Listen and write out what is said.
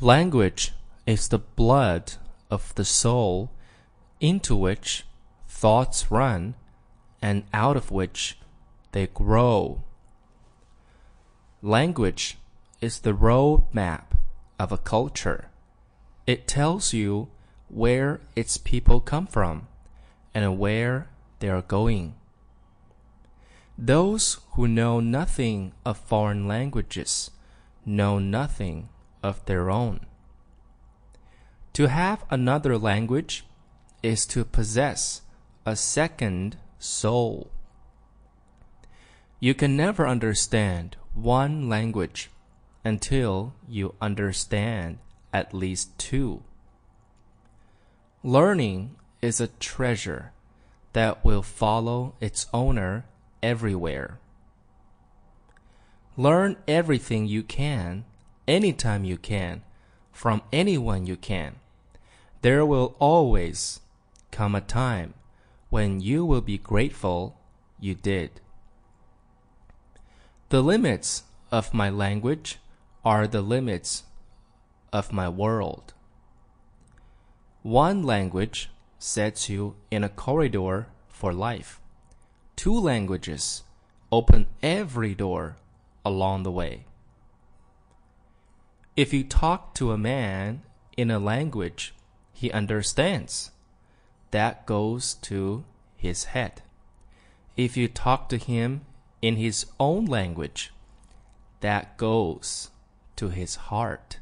Language is the blood of the soul into which thoughts run and out of which they grow. Language is the road map of a culture. It tells you where its people come from and where they are going. Those who know nothing of foreign languages know nothing of their own. To have another language is to possess a second soul. You can never understand one language until you understand at least two. Learning is a treasure that will follow its owner everywhere. Learn everything you can, anytime you can, from anyone you can. There will always come a time when you will be grateful you did. The limits of my language are the limits of my world. One language sets you in a corridor for life. Two languages open every door along the way. If you talk to a man in a language he understands, that goes to his head. If you talk to him in his own language, that goes to his heart.